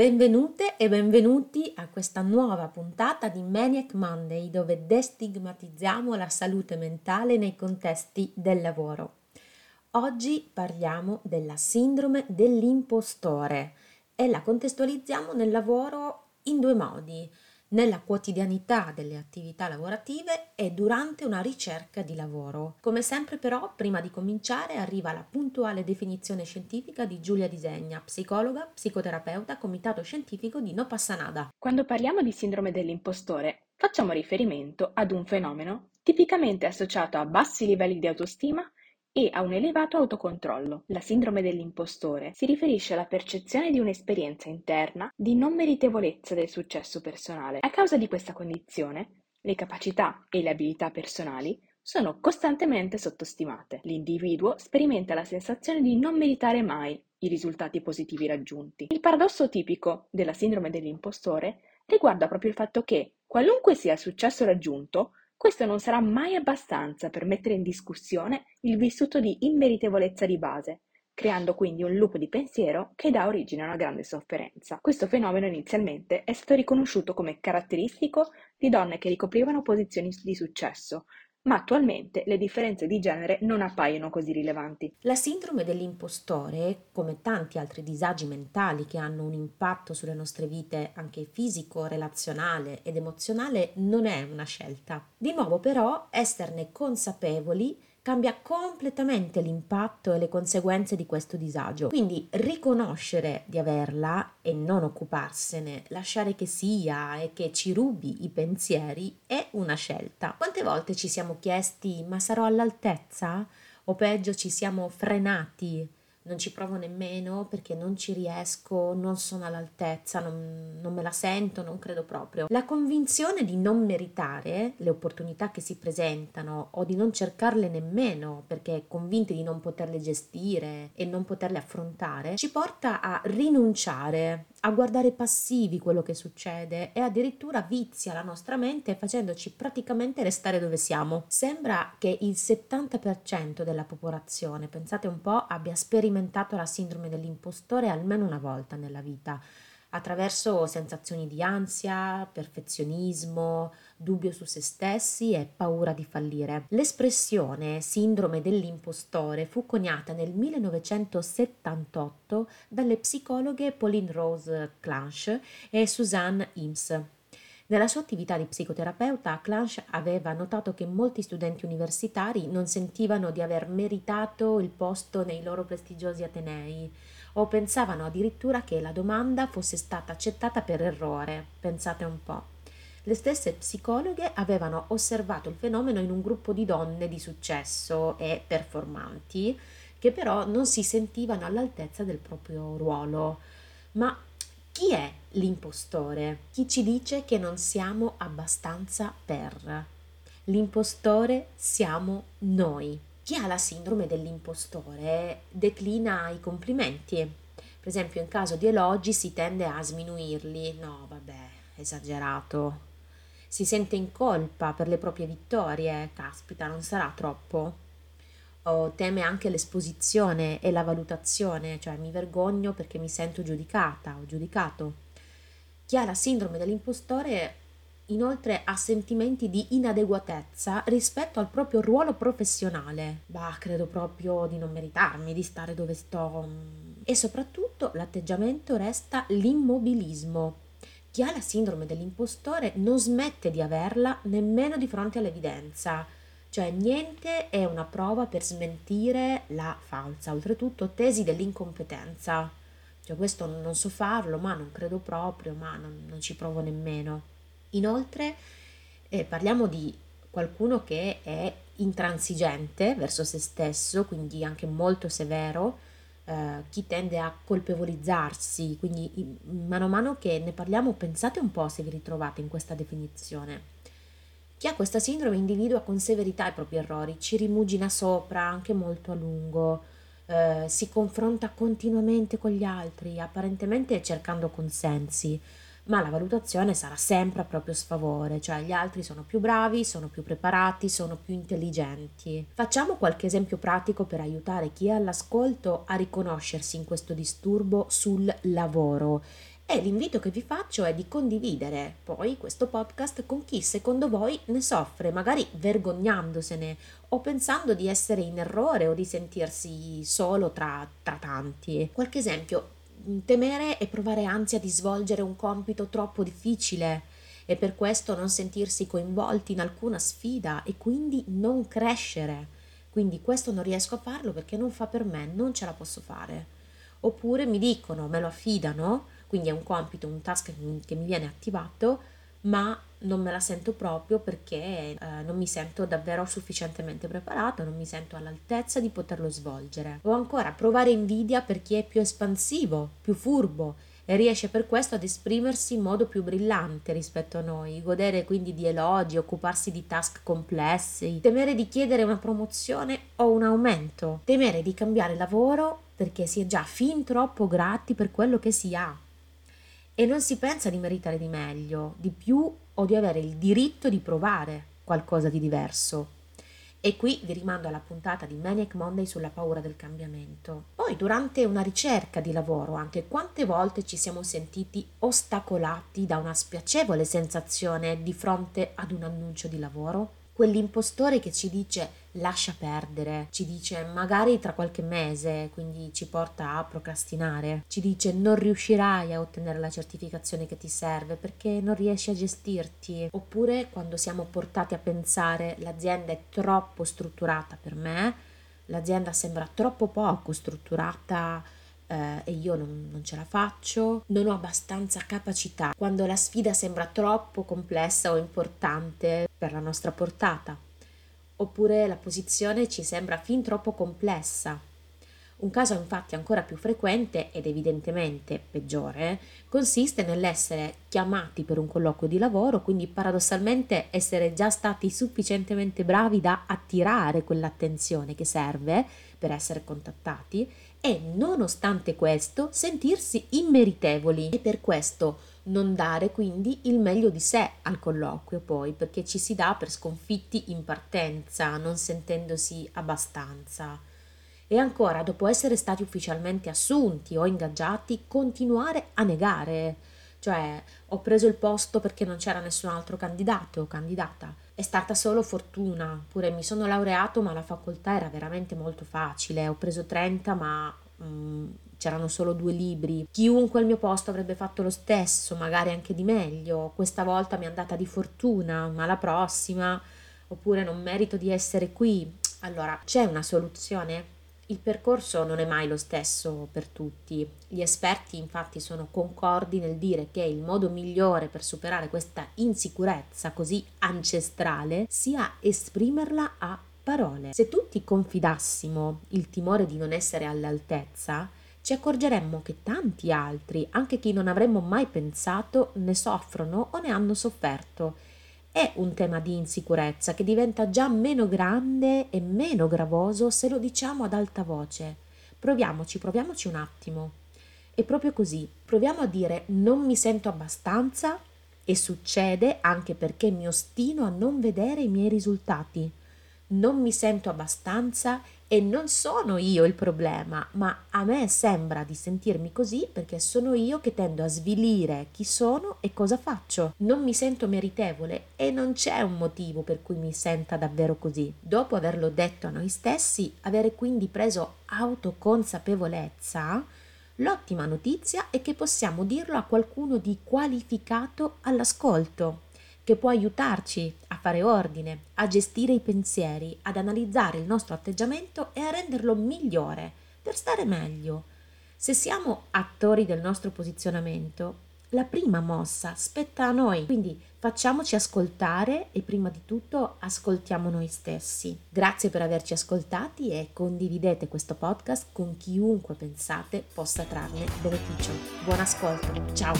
Benvenute e benvenuti a questa nuova puntata di Maniac Monday dove destigmatizziamo la salute mentale nei contesti del lavoro. Oggi parliamo della sindrome dell'impostore e la contestualizziamo nel lavoro in due modi nella quotidianità delle attività lavorative e durante una ricerca di lavoro. Come sempre però, prima di cominciare, arriva la puntuale definizione scientifica di Giulia Disegna, psicologa, psicoterapeuta, comitato scientifico di No Passanada. Quando parliamo di sindrome dell'impostore, facciamo riferimento ad un fenomeno tipicamente associato a bassi livelli di autostima e a un elevato autocontrollo. La sindrome dell'impostore si riferisce alla percezione di un'esperienza interna di non meritevolezza del successo personale. A causa di questa condizione, le capacità e le abilità personali sono costantemente sottostimate. L'individuo sperimenta la sensazione di non meritare mai i risultati positivi raggiunti. Il paradosso tipico della sindrome dell'impostore riguarda proprio il fatto che, qualunque sia il successo raggiunto, questo non sarà mai abbastanza per mettere in discussione il vissuto di immeritevolezza di base, creando quindi un loop di pensiero che dà origine a una grande sofferenza. Questo fenomeno inizialmente è stato riconosciuto come caratteristico di donne che ricoprivano posizioni di successo, ma attualmente le differenze di genere non appaiono così rilevanti. La sindrome dell'impostore, come tanti altri disagi mentali che hanno un impatto sulle nostre vite anche fisico, relazionale ed emozionale, non è una scelta. Di nuovo però esserne consapevoli cambia completamente l'impatto e le conseguenze di questo disagio. Quindi riconoscere di averla e non occuparsene, lasciare che sia e che ci rubi i pensieri è una scelta. Quante volte ci siamo chiesti ma sarò all'altezza? O peggio ci siamo frenati non ci provo nemmeno perché non ci riesco, non sono all'altezza, non, non, me la sento, non credo proprio. La convinzione di non meritare le opportunità che si presentano o di non cercarle nemmeno perché convinti di non poterle gestire e non poterle affrontare ci porta a rinunciare a guardare passivi quello che succede e addirittura vizia la nostra mente facendoci praticamente restare dove siamo. Sembra che il 70% della popolazione, pensate un po', abbia sperimentato la sindrome dell'impostore almeno una volta nella vita attraverso sensazioni di ansia, perfezionismo, dubbio su se stessi e paura di fallire. L'espressione sindrome dell'impostore fu coniata nel 1978 dalle psicologhe Pauline Rose Clanche e Suzanne Ims. Nella sua attività di psicoterapeuta, Clanche aveva notato che molti studenti universitari non sentivano di aver meritato il posto nei loro prestigiosi atenei o pensavano addirittura che la domanda fosse stata accettata per errore. Pensate un po'. Le stesse psicologhe avevano osservato il fenomeno in un gruppo di donne di successo e performanti che però non si sentivano all'altezza del proprio ruolo. Ma chi è l'impostore? Chi ci dice che non siamo abbastanza per? L'impostore siamo noi. Chi ha la sindrome dell'impostore declina i complimenti. Per esempio, in caso di elogi si tende a sminuirli. No, vabbè, esagerato. Si sente in colpa per le proprie vittorie. Caspita, non sarà troppo? O teme anche l'esposizione e la valutazione, cioè mi vergogno perché mi sento giudicata o giudicato. Chi ha la sindrome dell'impostore inoltre ha sentimenti di inadeguatezza rispetto al proprio ruolo professionale. Bah, credo proprio di non meritarmi di stare dove sto. E soprattutto l'atteggiamento resta l'immobilismo. Chi ha la sindrome dell'impostore non smette di averla nemmeno di fronte all'evidenza. Cioè niente è una prova per smentire la falsa, oltretutto tesi dell'incompetenza. Cioè questo non so farlo, ma non credo proprio, ma non, non ci provo nemmeno. Inoltre eh, parliamo di qualcuno che è intransigente verso se stesso, quindi anche molto severo, eh, chi tende a colpevolizzarsi, quindi mano a mano che ne parliamo pensate un po' se vi ritrovate in questa definizione. Chi ha questa sindrome individua con severità i propri errori, ci rimugina sopra anche molto a lungo, eh, si confronta continuamente con gli altri, apparentemente cercando consensi, ma la valutazione sarà sempre a proprio sfavore, cioè gli altri sono più bravi, sono più preparati, sono più intelligenti. Facciamo qualche esempio pratico per aiutare chi è all'ascolto a riconoscersi in questo disturbo sul lavoro E l'invito che vi faccio è di condividere poi questo podcast con chi secondo voi ne soffre, magari vergognandosene o pensando di essere in errore o di sentirsi solo tra, tra tanti. Qualche esempio, temere e provare ansia di svolgere un compito troppo difficile e per questo non sentirsi coinvolti in alcuna sfida e quindi non crescere. Quindi questo non riesco a farlo perché non fa per me, non ce la posso fare. Oppure mi dicono, me lo affidano, quindi è un compito, un task che mi viene attivato, ma non me la sento proprio perché eh, non mi sento davvero sufficientemente preparato, non mi sento all'altezza di poterlo svolgere. O ancora provare invidia per chi è più espansivo, più furbo e riesce per questo ad esprimersi in modo più brillante rispetto a noi, godere quindi di elogi, occuparsi di task complessi, temere di chiedere una promozione o un aumento, temere di cambiare lavoro perché si è già fin troppo grati per quello che si ha e non si pensa di meritare di meglio, di più o di avere il diritto di provare qualcosa di diverso. E qui vi rimando alla puntata di Maniac Monday sulla paura del cambiamento. Poi, durante una ricerca di lavoro, anche quante volte ci siamo sentiti ostacolati da una spiacevole sensazione di fronte ad un annuncio di lavoro? Quell'impostore che ci dice lascia perdere, ci dice magari tra qualche mese, quindi ci porta a procrastinare, ci dice non riuscirai a ottenere la certificazione che ti serve perché non riesci a gestirti, oppure quando siamo portati a pensare l'azienda è troppo strutturata per me, l'azienda sembra troppo poco strutturata eh, e io non, non ce la faccio, non ho abbastanza capacità, quando la sfida sembra troppo complessa o importante per la nostra portata, oppure la posizione ci sembra fin troppo complessa. Un caso infatti ancora più frequente ed evidentemente peggiore consiste nell'essere chiamati per un colloquio di lavoro, quindi paradossalmente essere già stati sufficientemente bravi da attirare quell'attenzione che serve per essere contattati e nonostante questo sentirsi immeritevoli e per questo non dare quindi il meglio di sé al colloquio poi perché ci si dà per sconfitti in partenza non sentendosi abbastanza. E ancora dopo essere stati ufficialmente assunti o ingaggiati continuare a negare. Cioè ho preso il posto perché non c'era nessun altro candidato o candidata è stata solo fortuna, pure mi sono laureato ma la facoltà era veramente molto facile, ho preso 30 ma mm, c'erano solo due libri, chiunque al mio posto avrebbe fatto lo stesso, magari anche di meglio, questa volta mi è andata di fortuna, ma la prossima, oppure non merito di essere qui. Allora, c'è una soluzione? Il percorso non è mai lo stesso per tutti. Gli esperti infatti sono concordi nel dire che il modo migliore per superare questa insicurezza così ancestrale sia esprimerla a parole. Se tutti confidassimo il timore di non essere all'altezza, ci accorgeremmo che tanti altri, anche chi non avremmo mai pensato, ne soffrono o ne hanno sofferto è un tema di insicurezza che diventa già meno grande e meno gravoso se lo diciamo ad alta voce. Proviamoci, proviamoci un attimo. E proprio così, proviamo a dire non mi sento abbastanza e succede anche perché mi ostino a non vedere i miei risultati. Non mi sento abbastanza e non sono io il problema, ma a me sembra di sentirmi così perché sono io che tendo a svilire chi sono e cosa faccio. Non mi sento meritevole e non c'è un motivo per cui mi senta davvero così. Dopo averlo detto a noi stessi, avere quindi preso autoconsapevolezza, l'ottima notizia è che possiamo dirlo a qualcuno di qualificato all'ascolto che può aiutarci fare ordine, a gestire i pensieri, ad analizzare il nostro atteggiamento e a renderlo migliore per stare meglio. Se siamo attori del nostro posizionamento, la prima mossa spetta a noi, quindi facciamoci ascoltare e prima di tutto ascoltiamo noi stessi. Grazie per averci ascoltati e condividete questo podcast con chiunque pensate possa trarne beneficio. Buon ascolto, ciao!